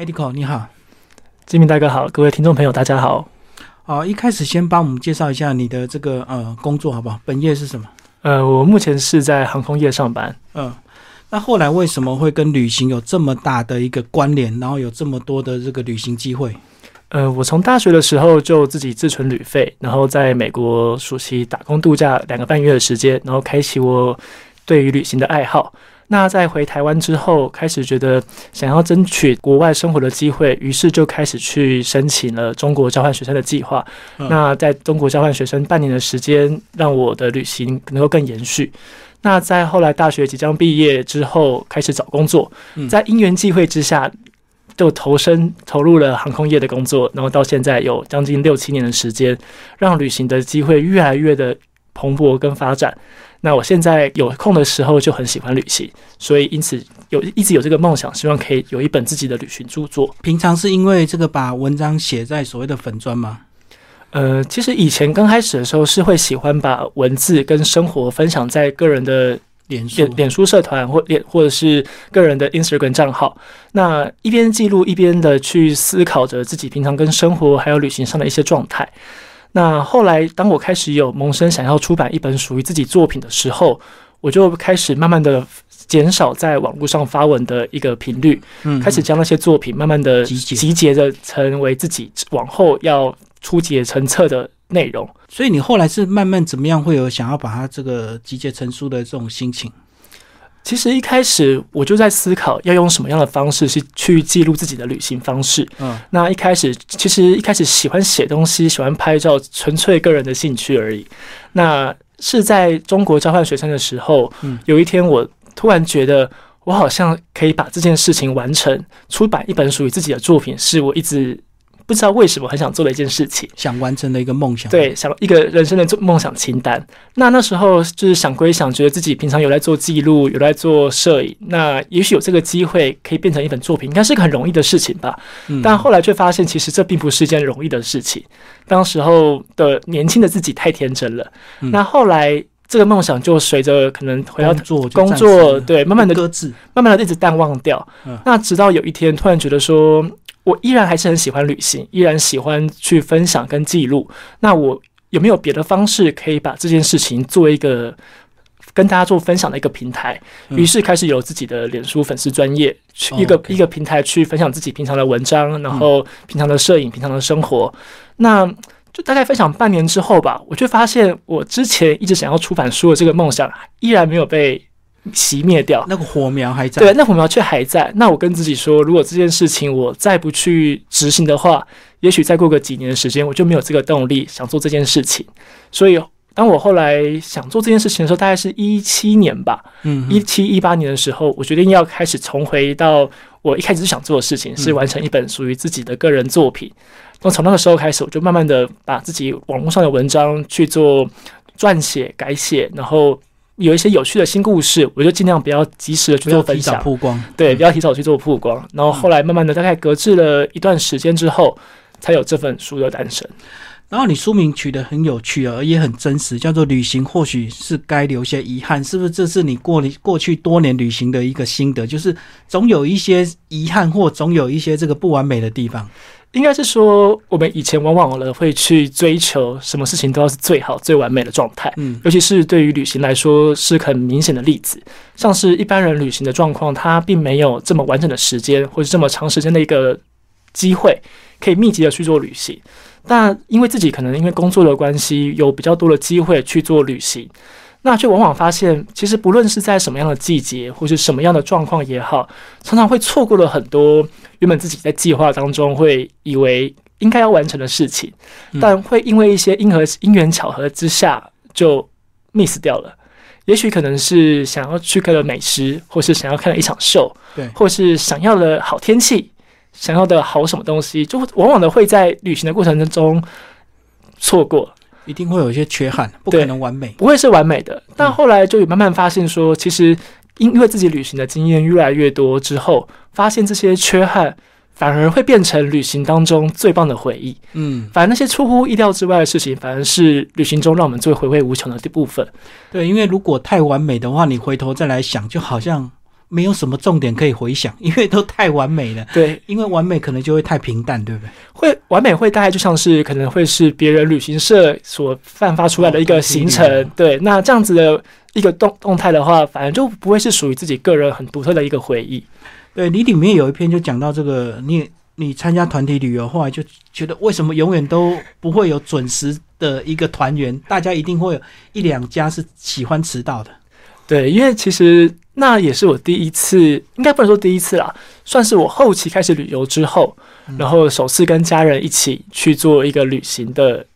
艾迪口，你好，金明大哥好，各位听众朋友大家好。好，一开始先帮我们介绍一下你的这个呃工作好不好？本业是什么？呃，我目前是在航空业上班。嗯，那后来为什么会跟旅行有这么大的一个关联？然后有这么多的这个旅行机会？呃，我从大学的时候就自己自存旅费，然后在美国暑期打工度假两个半月的时间，然后开启我对于旅行的爱好。那在回台湾之后，开始觉得想要争取国外生活的机会，于是就开始去申请了中国交换学生的计划。那在中国交换学生半年的时间，让我的旅行能够更延续。那在后来大学即将毕业之后，开始找工作，在因缘际会之下，就投身投入了航空业的工作，然后到现在有将近六七年的时间，让旅行的机会越来越的蓬勃跟发展。那我现在有空的时候就很喜欢旅行，所以因此有一直有这个梦想，希望可以有一本自己的旅行著作。平常是因为这个把文章写在所谓的粉砖吗？呃，其实以前刚开始的时候是会喜欢把文字跟生活分享在个人的脸脸、脸书社团或脸或者是个人的 Instagram 账号。那一边记录一边的去思考着自己平常跟生活还有旅行上的一些状态。那后来，当我开始有萌生想要出版一本属于自己作品的时候，我就开始慢慢的减少在网络上发文的一个频率，嗯，开始将那些作品慢慢的集结，集结的成为自己往后要出结成册的内容。所以你后来是慢慢怎么样会有想要把它这个集结成书的这种心情？其实一开始我就在思考要用什么样的方式去去记录自己的旅行方式。嗯，那一开始其实一开始喜欢写东西、喜欢拍照，纯粹个人的兴趣而已。那是在中国交换学生的时候，有一天我突然觉得，我好像可以把这件事情完成，出版一本属于自己的作品，是我一直。不知道为什么很想做的一件事情，想完成的一个梦想。对，想一个人生的梦想清单。那那时候就是想归想，觉得自己平常有在做记录，有在做摄影。那也许有这个机会可以变成一本作品，应该是个很容易的事情吧。但后来却发现，其实这并不是一件容易的事情。当时候的年轻的自己太天真了。那后来这个梦想就随着可能回到做工作，对，慢慢的搁置，慢慢的一直淡忘掉。那直到有一天，突然觉得说。我依然还是很喜欢旅行，依然喜欢去分享跟记录。那我有没有别的方式可以把这件事情做一个跟大家做分享的一个平台？于是开始有自己的脸书粉丝专业，去一个一个平台去分享自己平常的文章，然后平常的摄影，平常的生活。那就大概分享半年之后吧，我就发现我之前一直想要出版书的这个梦想依然没有被。熄灭掉，那个火苗还在。对，那火苗却还在。那我跟自己说，如果这件事情我再不去执行的话，也许再过个几年的时间，我就没有这个动力想做这件事情。所以，当我后来想做这件事情的时候，大概是一七年吧，嗯，一七一八年的时候，我决定要开始重回到我一开始想做的事情，是完成一本属于自己的个人作品。那从那个时候开始，我就慢慢的把自己网络上的文章去做撰写、改写，然后。有一些有趣的新故事，我就尽量不要及时的去做分享，曝光，对，不要提早去做曝光。然后后来慢慢的，大概隔置了一段时间之后，才有这份书的诞生。然后你书名取得很有趣啊，也很真实，叫做“旅行或许是该留下遗憾”，是不是？这是你过过去多年旅行的一个心得，就是总有一些遗憾，或总有一些这个不完美的地方。应该是说，我们以前往往了会去追求什么事情都要是最好、最完美的状态。嗯，尤其是对于旅行来说，是很明显的例子。像是一般人旅行的状况，他并没有这么完整的时间，或者这么长时间的一个机会，可以密集的去做旅行。但因为自己可能因为工作的关系，有比较多的机会去做旅行。那却往往发现，其实不论是在什么样的季节，或是什么样的状况也好，常常会错过了很多原本自己在计划当中会以为应该要完成的事情，但会因为一些因和因缘巧合之下就 miss 掉了。也许可能是想要去看的美食，或是想要看的一场秀，对，或是想要的好天气，想要的好什么东西，就往往的会在旅行的过程当中错过。一定会有一些缺憾，不可能完美，不会是完美的。但后来就慢慢发现说，其实因因为自己旅行的经验越来越多之后，发现这些缺憾反而会变成旅行当中最棒的回忆。嗯，反而那些出乎意料之外的事情，反而是旅行中让我们最回味无穷的部分。对，因为如果太完美的话，你回头再来想，就好像没有什么重点可以回想，因为都太完美了。对，因为完美可能就会太平淡，对不对？会完美会大概就像是可能会是别人旅行社所散发出来的一个行程。哦对，那这样子的一个动动态的话，反正就不会是属于自己个人很独特的一个回忆。对你里面有一篇就讲到这个，你你参加团体旅游，后来就觉得为什么永远都不会有准时的一个团员，大家一定会有一两家是喜欢迟到的。对，因为其实那也是我第一次，应该不能说第一次啦，算是我后期开始旅游之后，嗯然后首次跟家人一起去做一个旅行的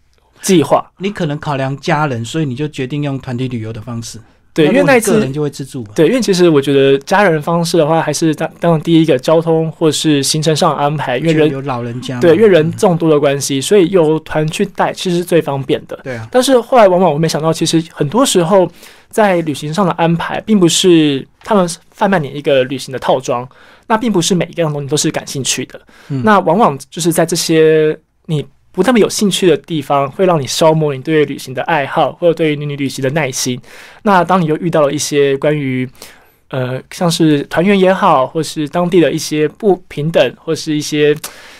计划。你可能考量家人，所以你就决定用团体旅游的方式。对，因为那一人就会自助。对，因为其实我觉得家人方式的话，还是当当然第一个交通或是行程上的安排，因为人有老人家，对，因为人嗯众多的关系，所以由团去带其实是最方便的。对啊，但是后来往往我没想到，其实很多时候在旅行上的安排，并不是他们贩卖你一个旅行的套装，那并不是每一样东西都是感兴趣的。嗯那往往就是在这些你不那么有兴趣的地方，会让你消磨你对旅行的爱好，或者对于你旅行的耐心。那当你又遇到了一些关于呃，像是团员也好，或是当地的一些不平等，或是一些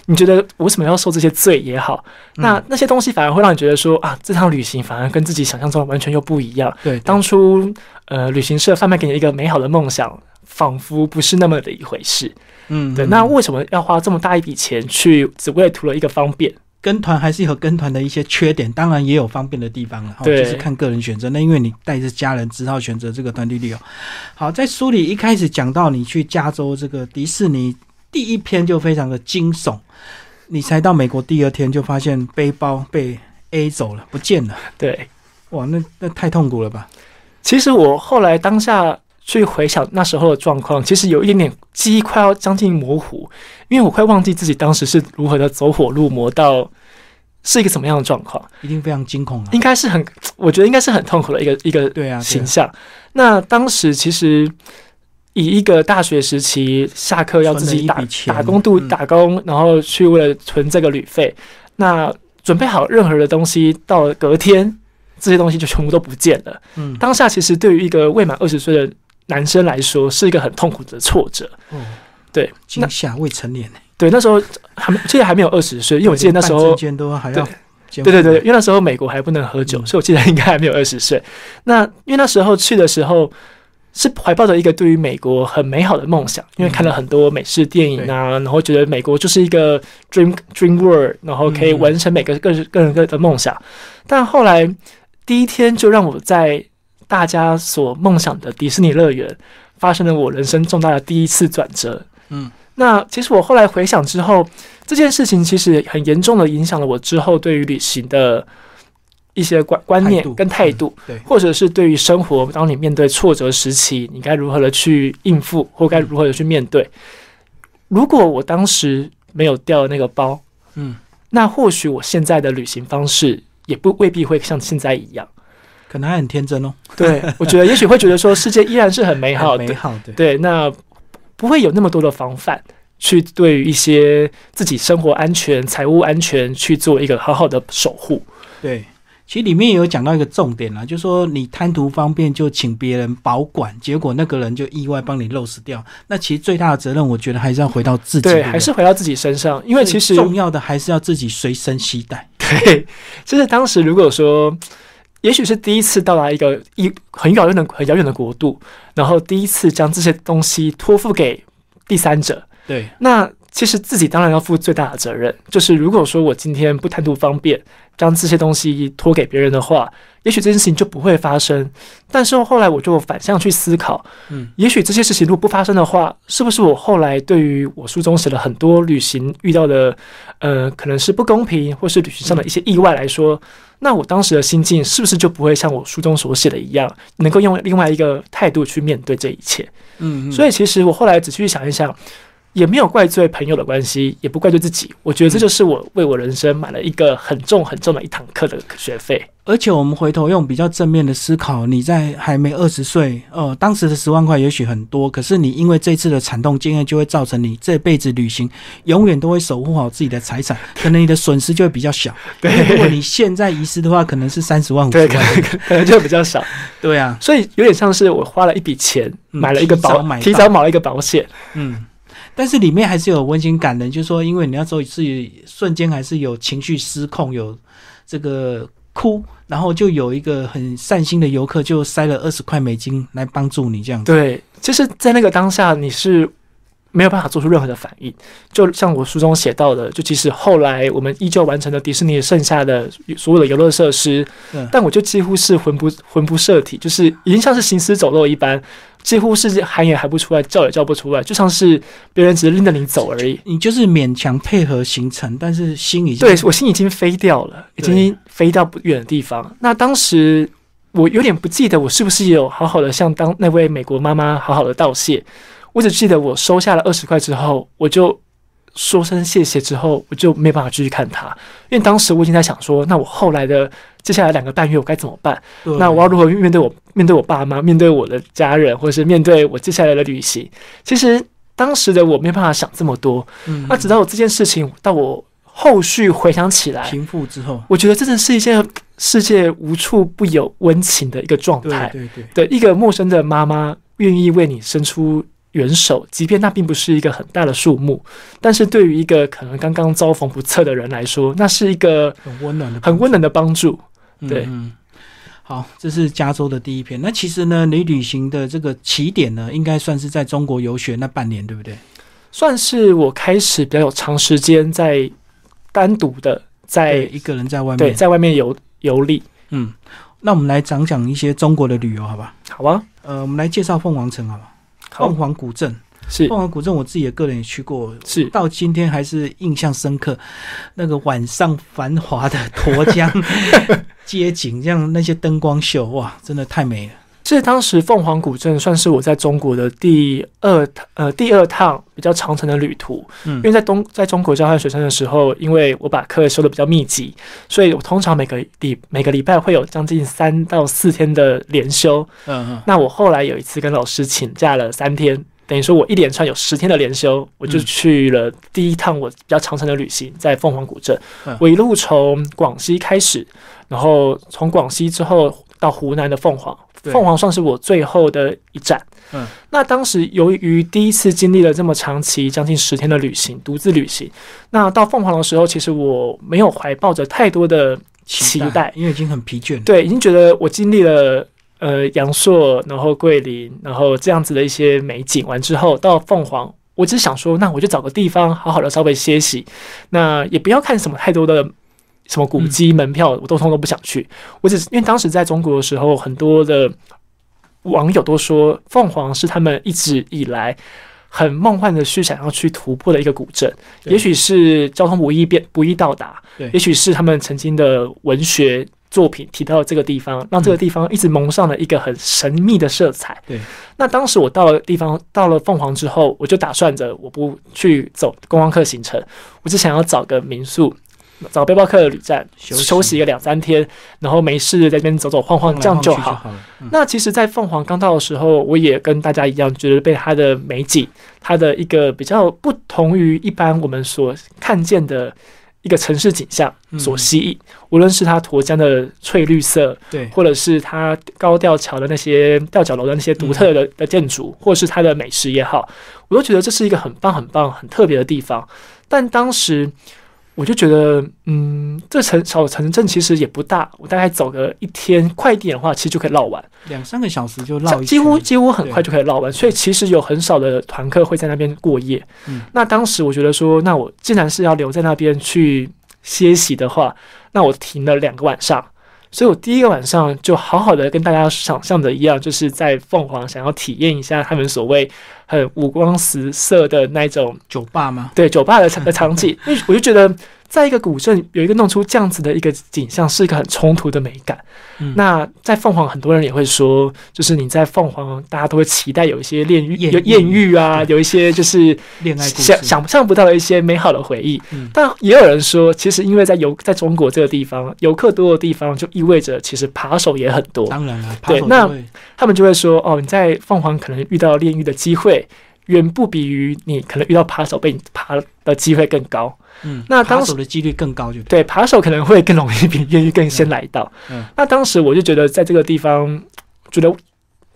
你觉得我为什么要受这些罪也好，那那些东西反而会让你觉得说啊，这趟旅行反而跟自己想象中的完全又不一样。对，当初呃，旅行社贩卖给你一个美好的梦想，仿佛不是那么的一回事。嗯，对，嗯那为什么要花这么大一笔钱去，只为了图了一个方便？跟团还是有跟团的一些缺点，当然也有方便的地方了，就是看个人选择。那因为你带着家人，只好选择这个团体旅游。好，在书里一开始讲到你去加州这个迪士尼，第一篇就非常的惊悚，你才到美国第二天就发现背包被 A 走了，不见了，对，哇，那那太痛苦了吧？其实我后来当下去回想那时候的状况，其实有一点点记忆快要将近模糊，因为我快忘记自己当时是如何的走火入魔到是一个什么样的状况，一定非常惊恐啊！应该是很，我觉得应该是很痛苦的一个一个对啊，形象。那当时其实以一个大学时期下课要自己打打工度嗯打工，然后去为了存这个旅费，那准备好任何的东西，到了隔天这些东西就全部都不见了。嗯，当下其实对于一个未满二十岁的男生来说，是一个很痛苦的挫折。哦，对惊吓未成年，对，那时候还没，记得还没有二十岁，因为我记得那时候都还要对对对，因为那时候美国还不能喝酒，嗯。所以我记得应该还没有二十岁。那因为那时候去的时候是怀抱着一个对于美国很美好的梦想，因为看了很多美式电影啊，然后觉得美国就是一个 dream dream world，然后可以嗯。完成每个个人个人个的梦想。但后来第一天就让我在大家所梦想的迪士尼乐园发生了我人生重大的第一次转折。嗯，那其实我后来回想之后，这件事情其实很严重的影响了我之后对于旅行的一些观观念跟态度，对或者是对于生活，当你面对挫折时期，你该如何的去应付，或该如何的去面对。如果我当时没有掉那个包，嗯，那或许我现在的旅行方式也不未必会像现在一样。可能还很天真哦，对我觉得，也许会觉得说世界依然是很美好的，美好的，对，那不会有那么多的防范，去对于一些自己生活安全、财务安全去做一个好好的守护。对，其实里面也有讲到一个重点啦，就是说你贪图方便就请别人保管，结果那个人就意外帮你漏死掉。那其实最大的责任，我觉得还是要回到自己，还是回到自己身上，因为其实重要的还是要自己随身携带。对，就是当时如果说，也许是第一次到达一个一很遥远的很遥远的国度，然后第一次将这些东西托付给第三者，对，那其实自己当然要负最大的责任。就是如果说我今天不贪图方便，将这些东西托给别人的话，也许这件事情就不会发生。但是后来我就反向去思考，嗯，也许这些事情如果不发生的话，是不是我后来对于我书中写了很多旅行遇到的，呃，可能是不公平或是旅行上的一些意外来说，那我当时的心境是不是就不会像我书中所写的一样，能够用另外一个态度去面对这一切？嗯，所以其实我后来仔细想一想，也没有怪罪朋友的关系，也不怪罪自己。我觉得这就是我为我人生买了一个很重很重的一堂课的学费。而且我们回头用比较正面的思考，你在还没二十岁，呃，当时的十万块也许很多，可是你因为这次的惨痛经验，就会造成你这辈子旅行永远都会守护好自己的财产，可能你的损失就会比较小。对，如果你现在遗失的话，可能是三十万、五十对，万。可能可能就比较少。对啊，所以有点像是我花了一笔钱嗯买了一个保买，提早买了一个保险。嗯。但是里面还是有温馨感人，就是说，因为你那时候是瞬间还是有情绪失控，有这个哭，然后就有一个很善心的游客就塞了二十块美金来帮助你这样子。对，就是在那个当下，你是没有办法做出任何的反应。就像我书中写到的，就即使后来我们依旧完成了迪士尼剩下的所有的游乐设施，嗯但我就几乎是魂不魂不摄体，就是已经像是行尸走肉一般，几乎是喊也喊不出来，叫也叫不出来，就像是别人只是拎着你走而已。你就是勉强配合行程，但是心已经对我心已经飞掉了，已经飞到不远的地方。那当时我有点不记得我是不是有好好的向当那位美国妈妈好好的道谢，我只记得我收下了二十块之后，我就说声谢谢之后，我就没办法继续看他，因为当时我已经在想说，那我后来的接下来两个半月我该怎么办？那我要如何面对我面对我爸妈，面对我的家人，或者是面对我接下来的旅行？其实当时的我没办法想这么多，嗯那直到我这件事情到我后续回想起来，平复之后，我觉得真的是一件世界无处不有温情的一个状态。对对，对，一个陌生的妈妈愿意为你伸出援手，即便那并不是一个很大的数目，但是对于一个可能刚刚遭逢不测的人来说，那是一个很温暖的，很温暖的帮助。嗯对嗯好，这是加州的第一篇。那其实呢，你旅行的这个起点呢，应该算是在中国游学那半年，对不对？算是我开始比较有长时间在单独的在一个人在外面。对在外面游游历。嗯，那我们来讲讲一些中国的旅游，好吧？好啊，呃，我们来介绍凤凰城，好吧？凤凰古镇，是凤凰古镇，我自己的个人也去过，是到今天还是印象深刻。那个晚上繁华的沱江 街景，这样那些灯光秀，哇，真的太美了。这当时凤凰古镇算是我在中国的第二呃第二趟比较长程的旅途，嗯因为在东在中国交换学生的时候，因为我把课修的比较密集，所以我通常每个礼每个礼拜会有将近三到四天的连休。嗯嗯，那我后来有一次跟老师请假了三天，等于说我一连串有十天的连休，我就嗯去了第一趟我比较长程的旅行，在凤凰古镇嗯。我一路从广西开始，然后从广西之后到湖南的凤凰。对凤凰算是我最后的一站。嗯，那当时由于第一次经历了这么长期将近十天的旅行，独自旅行，那到凤凰的时候，其实我没有怀抱着太多的期待，因为已经很疲倦了。对，已经觉得我经历了呃阳朔，然后桂林，然后这样子的一些美景完之后，到凤凰，我只想说，那我就找个地方好好的稍微歇息，那也不要看什么太多的。什么古迹门票，我都通通都不想去。我只是因为当时在中国的时候，很多的网友都说凤凰是他们一直以来很梦幻的去想要去突破的一个古镇。也许是交通不易便不易到达，对也许是他们曾经的文学作品提到这个地方，让这个地方一直蒙上了一个很神秘的色彩。对，那当时我到了地方，到了凤凰之后，我就打算着我不去走观光客行程，我只想要找个民宿。找背包客的旅站休息个两三天，然后没事在这边走走晃晃，这样就好。那其实，在凤凰刚到的时候，我也跟大家一样，觉得被它的美景，它的一个比较不同于一般我们所看见的一个城市景象所吸引。无论是它沱江的翠绿色，对，或者是它高吊桥的那些吊脚楼的那些独特的的建筑，或是它的美食也好，我都觉得这是一个很棒、很棒、很特别的地方。但当时我就觉得，嗯，这城小城镇其实也不大，我大概走个一天，快一点的话，其实就可以绕完。两三个小时就绕几乎几乎很快就可以绕完，所以其实有很少的团客会在那边过夜。嗯那当时我觉得说，那我既然是要留在那边去歇息的话，那我停了两个晚上。所以我第一个晚上就好好的跟大家想象的一样，就是在凤凰想要体验一下他们所谓很五光十色的那种酒吧吗？对酒吧的场的场景，因为我就觉得。在一个古镇有一个弄出这样子的一个景象，是一个很冲突的美感。嗯那在凤凰，很多人也会说，就是你在凤凰，大家都会期待有一些艳遇、艳有艳遇啊，有一些就是恋爱想想象不到的一些美好的回忆。嗯但也有人说，其实因为在游在中国这个地方，游客多的地方，就意味着其实扒手也很多。当然了，对那他们就会说，哦，你在凤凰可能遇到恋遇的机会，远不比于你可能遇到扒手被你扒的机会更高。嗯，那当时的几率更高，就对。扒手可能会更容易比艳遇更先来到。嗯那当时我就觉得，在这个地方，觉得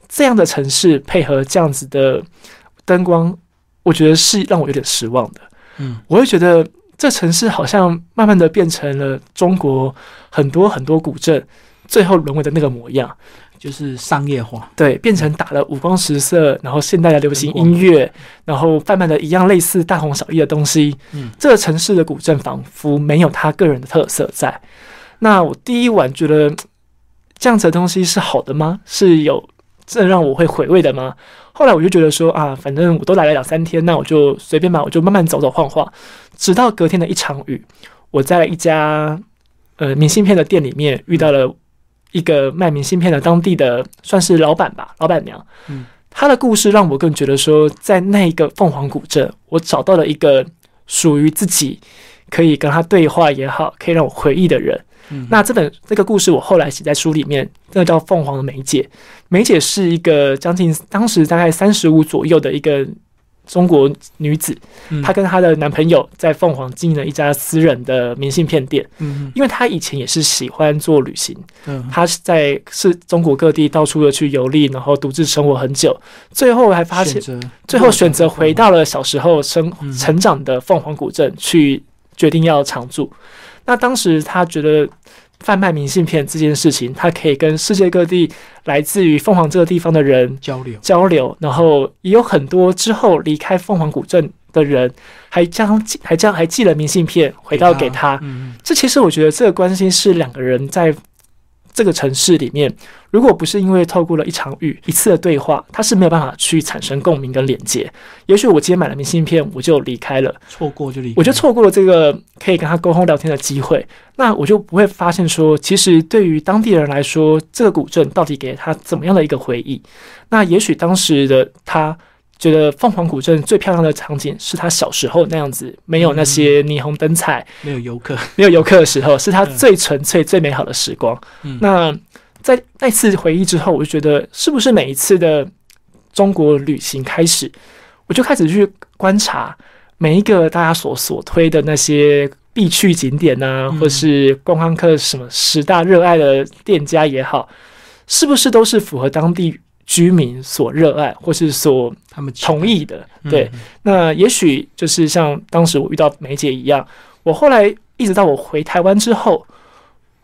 这样的城市配合这样子的灯光，我觉得是让我有点失望的。嗯我会觉得这城市好像慢慢的变成了中国很多很多古镇最后沦为的那个模样。就是商业化。对，变成打了五光十色，然后现代的流行音乐，然后贩卖的一样类似大同小异的东西。嗯，这个城市的古镇仿佛没有他个人的特色在。那我第一晚觉得这样子的东西是好的吗？是有这让我会回味的吗？后来我就觉得说啊，反正我都来了两三天，那我就随便吧，我就慢慢走走晃晃，直到隔天的一场雨，我在一家呃明信片的店里面遇到了一个卖明信片的当地的算是老板吧，老板娘。嗯，她的故事让我更觉得说，在那一个凤凰古镇，我找到了一个属于自己可以跟他对话也好，可以让我回忆的人。嗯，那这本这个故事我后来写在书里面，那个叫凤凰的梅姐。梅姐是一个将近当时大概三十五左右的一个中国女子，嗯她跟她的男朋友在凤凰经营了一家私人的明信片店。嗯因为她以前也是喜欢做旅行，嗯她是在是中国各地到处的去游历，然后独自生活很久，最后还发现最后选择回到了小时候生嗯成长的凤凰古镇去，决定要常住。那当时她觉得贩卖明信片这件事情，他可以跟世界各地来自于凤凰这个地方的人交流。交流，然后也有很多之后离开凤凰古镇的人，还将还将还寄了明信片回到给他。嗯这其实我觉得这个关系是两个人在这个城市里面，如果不是因为透过了一场雨、一次的对话，他是没有办法去产生共鸣跟连接。也许我今天买了明信片，我就离开了，错过就离，我就错过了这个可以跟他沟通聊天的机会，那我就不会发现说，其实对于当地人来说，这个古镇到底给他怎么样的一个回忆？那也许当时的他觉得凤凰古镇最漂亮的场景是他小时候那样子，没有那些霓虹灯彩，没有游客。没有游客的时候，是他最纯粹、最美好的时光。嗯那在那次回忆之后，我就觉得，是不是每一次的中国旅行开始，我就开始去观察每一个大家所所推的那些必去景点啊，嗯或是观光客什么十大热爱的店家也好，是不是都是符合当地居民所热爱或是所他们同意的？嗯对，，那也许就是像当时我遇到梅姐一样，我后来一直到我回台湾之后，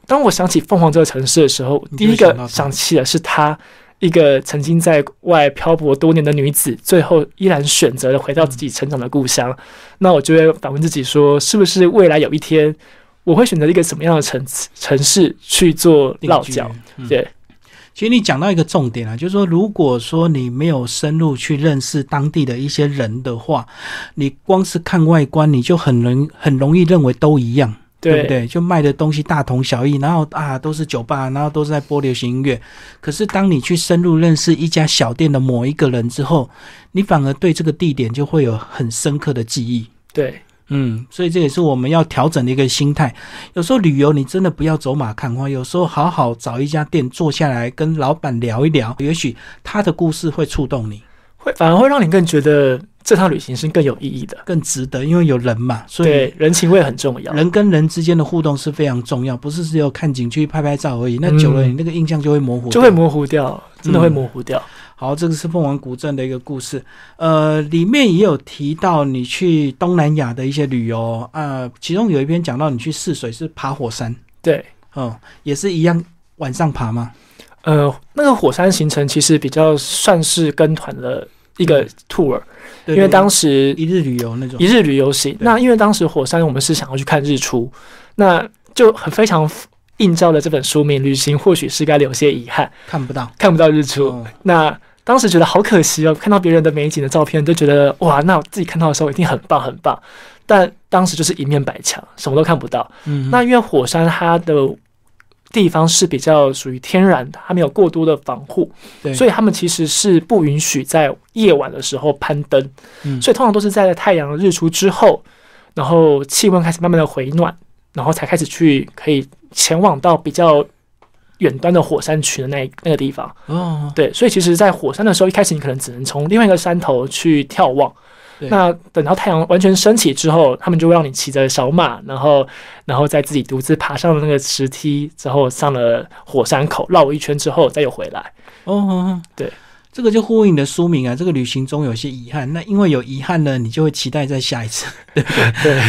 当我想起凤凰这个城市的时候，第一个想起的是她一个曾经在外漂泊多年的女子，最后依然选择了回到自己成长的故乡。那我就会反问自己说，是不是未来有一天，我会选择一个什么样的城城市去做落脚？。嗯对，其实你讲到一个重点啊，就是说，如果说你没有深入去认识当地的一些人的话，你光是看外观，你就很容很容易认为都一样。对不对？就卖的东西大同小异，然后啊都是酒吧，然后都是在播流行音乐。可是当你去深入认识一家小店的某一个人之后，你反而对这个地点就会有很深刻的记忆。对，嗯，所以这也是我们要调整的一个心态。有时候旅游你真的不要走马看花，有时候好好找一家店坐下来跟老板聊一聊，也许他的故事会触动你，会反而会让你更觉得这趟旅行是更有意义的。更值得，因为有人嘛，所以，人情味很重要。人跟人之间的互动是非常重要，不是只有看景区拍拍照而已。那久了，嗯你那个印象就会模糊，就会。模糊掉，真的会模糊掉。好，这个是凤凰古镇的一个故事。呃，里面也有提到你去东南亚的一些旅游，呃，其中有一篇讲到你去泗水是爬火山，对，哦、也是一样晚上爬吗？呃，那个火山行程其实比较算是跟团的一个 tour，、对因为当时时一日旅游那种一，日旅游行。那因为当时火山我们是想要去看日出，那就很非常映照了这本书名《旅行或许是该留些遗憾》，看不到。看不到日出。哦那当时觉得好可惜哦，看到别人的美景的照片，就觉得哇，那我自己看到的时候一定很棒很棒。但当时就是一面白墙，什么都看不到。嗯，那因为火山它的地方是比较属于天然的，它没有过多的防护，所以他们其实是不允许在夜晚的时候攀登。嗯所以通常都是在太阳日出之后，然后气温开始慢慢的回暖，然后才开始去可以前往到比较远端的火山群的那那个地方。哦，对，所以其实，在火山的时候，一开始你可能只能从另外一个山头去眺望。对那等到太阳完全升起之后，他们就会让你骑着小马，然后，然后再自己独自爬上了那个石梯，之后上了火山口，绕一圈之后，再又回来。哦哦，哦对，这个就呼应你的书名啊。这个旅行中有些遗憾，那因为有遗憾呢，你就会期待在下一次。对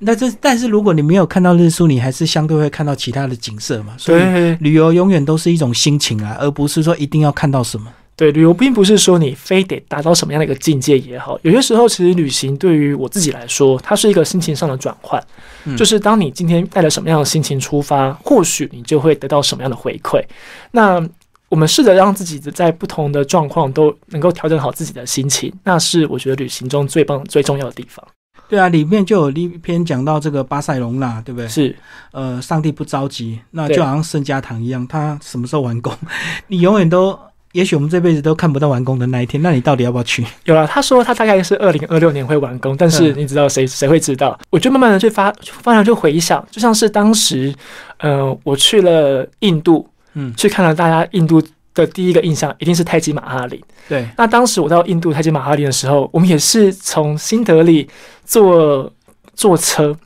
那这但是如果你没有看到日出，你还是相对会看到其他的景色嘛。所以旅游永远都是一种心情啊，而不是说一定要看到什么。对，旅游并不是说你非得达到什么样的一个境界也好，有些时候其实旅行对于我自己来说，它是一个心情上的转换，嗯就是当你今天带着什么样的心情出发，或许你就会得到什么样的回馈。那我们试着让自己在不同的状况都能够调整好自己的心情，那是我觉得旅行中最棒、最重要的地方。对啊，里面就有一篇讲到这个巴塞隆纳，对不对？是呃，上帝不着急，那就好像圣家堂一样，他什么时候完工，你永远都，也许我们这辈子都看不到完工的那一天。那你到底要不要去？有了，他说他大概是二零二六年会完工，但是嗯你知道谁谁会知道？我就慢慢的去发，发然就回想，就像是当时，呃，我去了印度，嗯，去看了大家印度的第一个印象一定是泰姬玛哈林。对，那当时我到印度泰姬玛哈林的时候，我们也是从新德里坐坐车，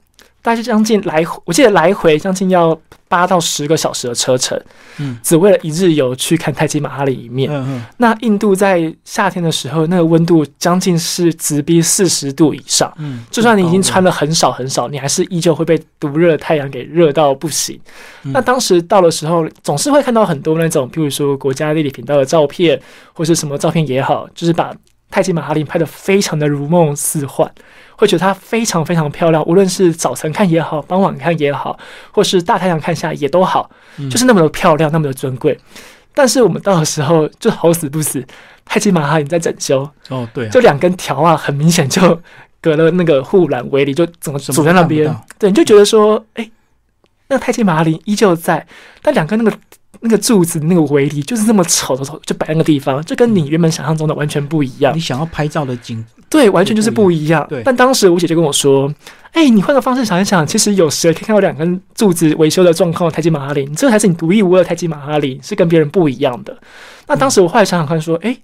大概将近来回，我记得来回将近要八到十个小时的车程，嗯只为了一日游去看泰姬玛哈里一面。嗯嗯那印度在夏天的时候，那个温度将近是直逼四十度以上。嗯，就算你已经穿了，了很少很少，你还是依旧会被毒热太阳给热到不行。嗯那当时到的时候，总是会看到很多那种，譬如说国家地理频道的照片，或是什么照片也好，就是把泰姬玛哈林拍的非常的如梦似幻，会觉得它非常非常漂亮。无论是早晨看也好，傍晚看也好，或是大太阳看下也都好，嗯就是那么的漂亮，那么的尊贵。但是我们到的时候就好死不死，泰姬玛哈林在整修，哦，对啊，就两根条啊，很明显就隔了那个护栏围篱，就整个什么阻在那边。对，你就觉得说，哎、那个泰姬玛哈林依旧在，但两根那个那个柱子那个围篱就是那么丑的，就摆那个地方，就跟你原本想象中的完全不一样你。想要拍照的景，对，完全就是不一样。对但当时我姐就跟我说：“哎、你换个方式想一想，其实有时可以看到两根柱子维修的状况的泰姬玛哈林？这才是你独一无二的泰姬玛哈林，是跟别人不一样的。”那当时我后来想想看，说：“哎、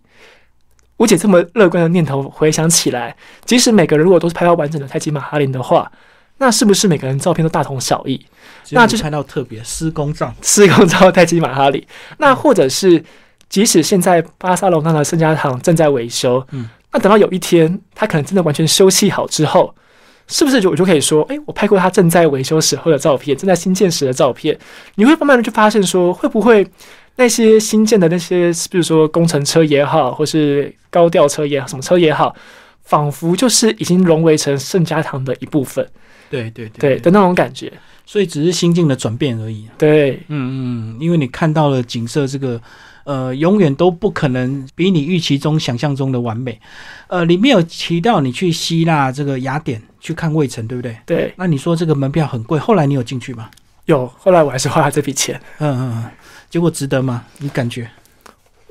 我姐这么乐观的念头，回想起来，即使每个人如果都是拍到完整的泰姬玛哈林的话，那是不是每个人照片都大同小异？那就是拍到特别施工照，施工照泰姬玛哈里，那或者是即使现在巴塞隆那的圣家堂正在维修，嗯，那等到有一天他可能真的完全修葺好之后，是不是就我就可以说，哎、我拍过他正在维修时候的照片，正在新建时的照片，你会慢慢的去发现说，会不会那些新建的那些，比如说工程车也好，或是高吊车也好，什么车也好，仿佛就是已经融为成圣家堂的一部分，对对对的那种感觉，所以只是心境的转变而已。对。嗯嗯，因为你看到了景色，这个呃，永远都不可能比你预期中、想象中的完美。呃，里面有提到你去希腊这个雅典去看卫城，对不对？对，那你说这个门票很贵，后来你有进去吗？有，后来我还是花了这笔钱。嗯嗯嗯，结果值得吗？你感觉？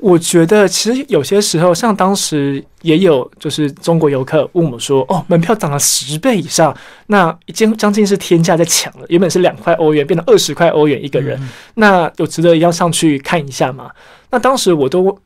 我觉得其实有些时候，像当时也有就是中国游客问我说：“哦，门票涨了十倍以上，那已经将近是天价在抢了。原本是两块欧元，变成二十块欧元一个人，嗯那有值得要上去看一下吗？”那当时我都，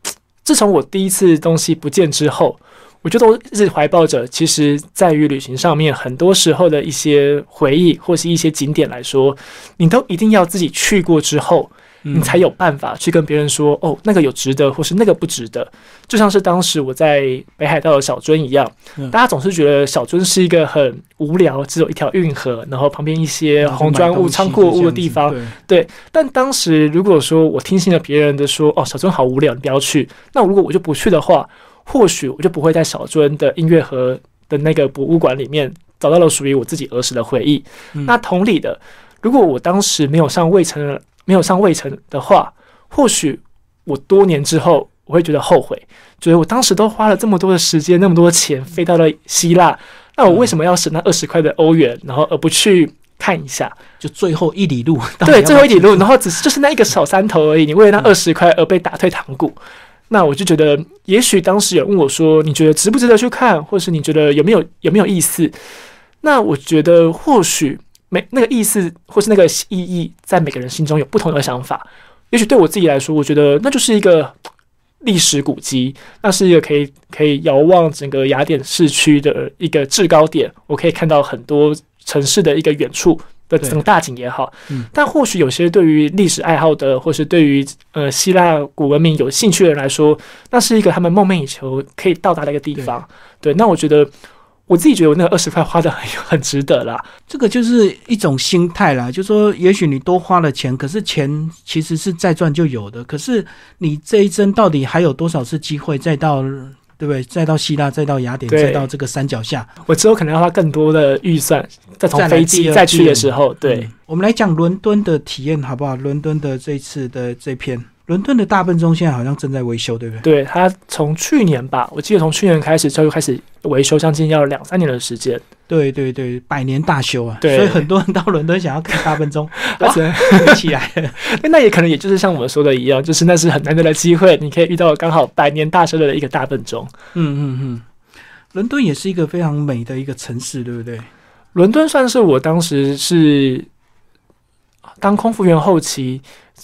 自从我第一次东西不见之后，我就都一直怀抱着，其实在于旅行上面，很多时候的一些回忆或是一些景点来说，你都一定要自己去过之后。嗯你才有办法去跟别人说，哦，那个有值得，或是那个不值得。就像是当时我在北海道的小樽一样，嗯大家总是觉得小樽是一个很无聊，只有一条运河，然后旁边一些红砖屋、仓库屋的地方。对，但当时如果说我听信了别人的说，哦，小樽好无聊，你不要去。那如果我就不去的话，或许我就不会在小樽的音乐盒的那个博物馆里面找到了属于我自己儿时的回忆。嗯那同理的，如果我当时没有上卫城，没有上卫城的话，或许我多年之后我会觉得后悔，觉得我当时都花了这么多的时间，那么多钱飞到了希腊，那我为什么要省那二十块的欧元，然后而不去看一下？就最后一里路，对，最后一里路，然后只是就是那一个小山头而已，你为了 那二十块而被打退堂鼓，那我就觉得，也许当时有问我说，你觉得值不值得去看，或是你觉得有没有有没有意思？那我觉得或许每那个意思或是那个意义，在每个人心中有不同的想法。也许对我自己来说，我觉得那就是一个历史古迹，那是一个可以可以遥望整个雅典市区的一个制高点。我可以看到很多城市的一个远处的整个大景也好。嗯，但或许有些对于历史爱好的，或是对于呃希腊古文明有兴趣的人来说，那是一个他们梦寐以求可以到达的一个地方。对，那我觉得。我自己觉得我那个二十块花的很 很值得啦，这个就是一种心态啦，就说也许你多花了钱，可是钱其实是再赚就有的，可是你这一生到底还有多少次机会再到，对不对？再到希腊，再到雅典，再到这个山脚下，我之后可能要花更多的预算，再从飞机再去的时候，对，我们来讲伦敦的体验好不好？伦敦的这次的这篇。伦敦的大笨钟现在好像正在维修，对不对？对，它从去年吧，我记得从去年开始就开始维修，将近要两三年的时间。对对对，百年大修啊！对，所以很多人到伦敦想要看大笨钟，起来。那也可能也就是像我们说的一样，就是那是很难得的机会，你可以遇到刚好百年大修的一个大笨钟。嗯嗯嗯，伦敦也是一个非常美的一个城市，对不对？伦敦算是我当时是当空服员后期。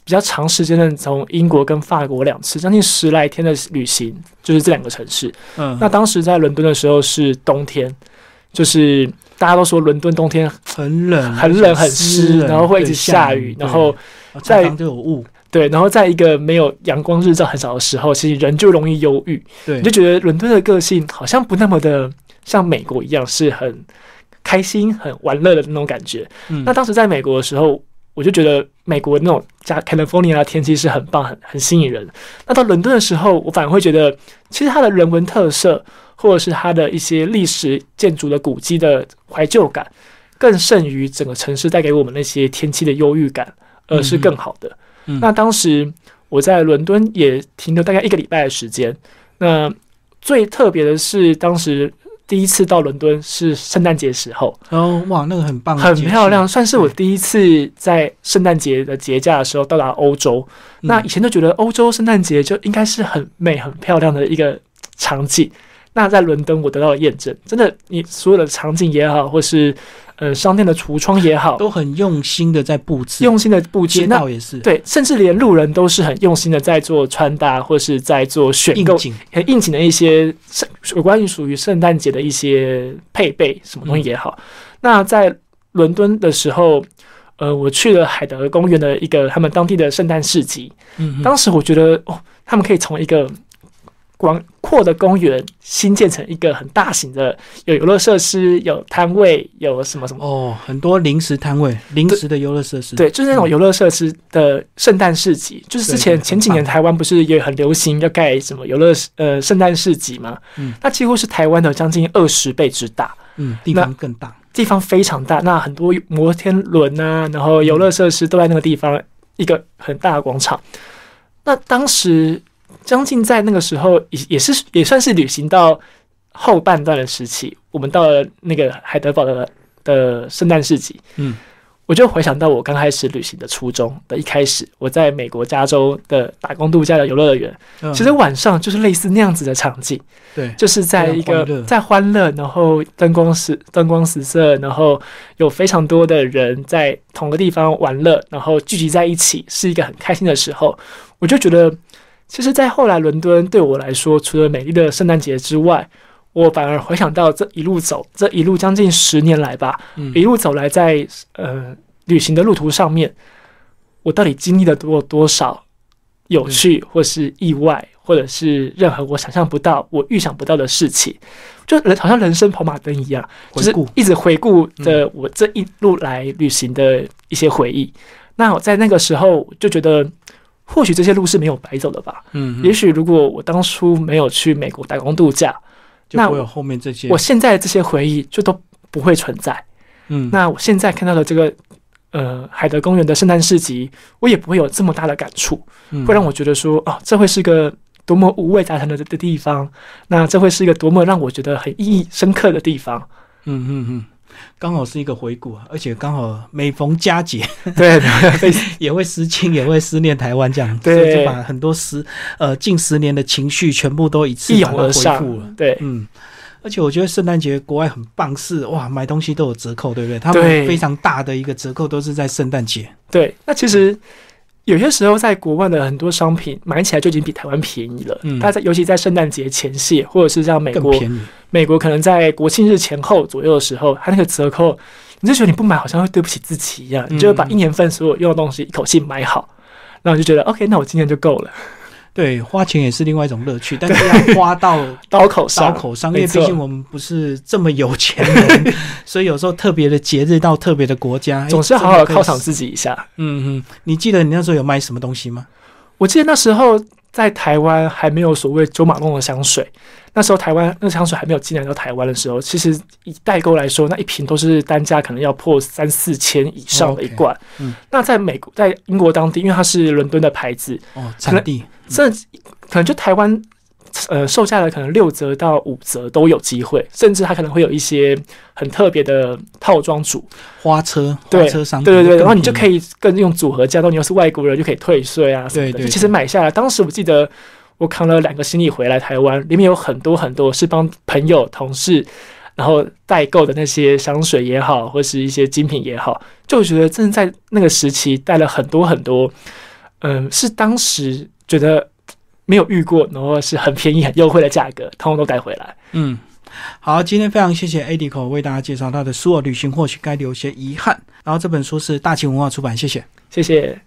比较长时间的从英国跟法国两次，将近十来天的旅行，就是这两个城市。嗯，那当时在伦敦的时候是冬天，就是大家都说伦敦冬天很冷、很冷、很湿，然后会一直下雨，然后在都有雾。对，然后在一个没有阳光、日照很少的时候，其实人就容易忧郁。对，你就觉得伦敦的个性好像不那么的像美国一样，是很开心、很玩乐的那种感觉。嗯，那当时在美国的时候。我就觉得美国那种加 California 的天气是很棒、很很吸引人。那到伦敦的时候，我反而会觉得，其实它的人文特色，或者是它的一些历史建筑的古迹的怀旧感，更胜于整个城市带给我们那些天气的忧郁感，而是更好的。那当时我在伦敦也停留大概一个礼拜的时间。那最特别的是当时。第一次到伦敦是圣诞节时候。哦，哇，那个很棒，很漂亮，算是我第一次在圣诞节的节假的时候到达欧洲。那以前都觉得欧洲圣诞节就应该是很美、很漂亮的一个场景。那在伦敦，我得到了验证，真的，你所有的场景也好，或是呃商店的橱窗也好，都很用心的在布置，用心的布置，街道也是。对，甚至连路人都是很用心的在做穿搭，或是在做选购很应景的一些圣有关于属于圣诞节的一些配备，什么东西也好。那在伦敦的时候，呃，我去了海德公园的一个他们当地的圣诞市集，嗯，当时我觉得哦，他们可以从一个广阔的公园新建成一个很大型的，有游乐设施，有摊位，有什么什么哦，很多临时摊位，临时的游乐设施，对，就是那种游乐设施的圣诞市集。就是之前前几年台湾不是也很流行要盖什么游乐呃圣诞市集吗？嗯，那几乎是台湾的将近二十倍之大，嗯，地方更大，地方非常大。那很多摩天轮啊，然后游乐设施都在那个地方，一个很大的广场。那当时。将近在那个时候，也也是也算是旅行到后半段的时期，我们到了那个海德堡的的圣诞市集。嗯，我就回想到我刚开始旅行的初衷的一开始，我在美国加州的打工度假的游乐园，其实晚上就是类似那样子的场景。对，就是在一个在欢乐，然后灯光十灯光十色，然后有非常多的人在同个地方玩乐，然后聚集在一起，是一个很开心的时候。我就觉得。其实，在后来伦敦对我来说，除了美丽的圣诞节之外，我反而回想到这一路走，这一路将近十年来吧，一路走来，在呃旅行的路途上面，我到底经历了多多少有趣，或是意外，或者是任何我想象不到、我预想不到的事情，就人好像人生跑马灯一样，就是一直回顾着我这一路来旅行的一些回忆。那我在那个时候就觉得。或许这些路是没有白走的吧。嗯，也许如果我当初没有去美国打工度假，那我有后面这些，我现在这些回忆就都不会存在。嗯，那我现在看到的这个呃海德公园的圣诞市集，我也不会有这么大的感触，会让我觉得说哦，这会是个多么五味杂陈的的地方，那这会是一个多么让我觉得很意义深刻的地方。嗯嗯嗯，刚好是一个回顾啊，而且刚好每逢佳节，对，也会思亲，也会思念台湾，这样，对，就把很多十呃近十年的情绪全部都一次一涌而上了。对，嗯，而且我觉得圣诞节国外很棒，是哇，买东西都有折扣，对不对？他们非常大的一个折扣都是在圣诞节。对，那其实。有些时候，在国外的很多商品买起来就已经比台湾便宜了。嗯，它在尤其在圣诞节前夕，或者是像美国，美国可能在国庆日前后左右的时候，它那个折扣，你就觉得你不买好像会对不起自己一样，你就会把一年份所有用的东西一口气买好，然后就觉得 OK，那我今年就够了。对，花钱也是另外一种乐趣，但是要花到 刀口上，刀口上，因为毕竟我们不是这么有钱人，所以有时候特别的节日到特别的国家，总是好好犒赏自己一下。嗯嗯，你记得你那时候有卖什么东西吗？我记得那时候在台湾还没有所谓九马弄的香水，那时候台湾那香水还没有进来到台湾的时候，其实以代购来说，那一瓶都是单价可能要破三四千以上的一罐。嗯，那在美国，在英国当地，因为它是伦敦的牌子，哦，产地。这可能就台湾，呃，售价的可能六折到五折都有机会，甚至它可能会有一些很特别的套装组花车，花车商对对对，然后你就可以跟用组合价，到你又是外国人就可以退税啊什么的。其实买下来，当时我记得我扛了两个行李回来台湾，里面有很多很多是帮朋友同事然后代购的那些香水也好，或是一些精品也好，就觉得真的在那个时期带了很多很多，嗯，是当时。觉得没有遇过，然后是很便宜、很优惠的价格，通通都带回来。嗯，好，今天非常谢谢 a d i c o 为大家介绍他的《书我旅行或许该留些遗憾》，然后这本书是大秦文化出版，谢谢，谢谢。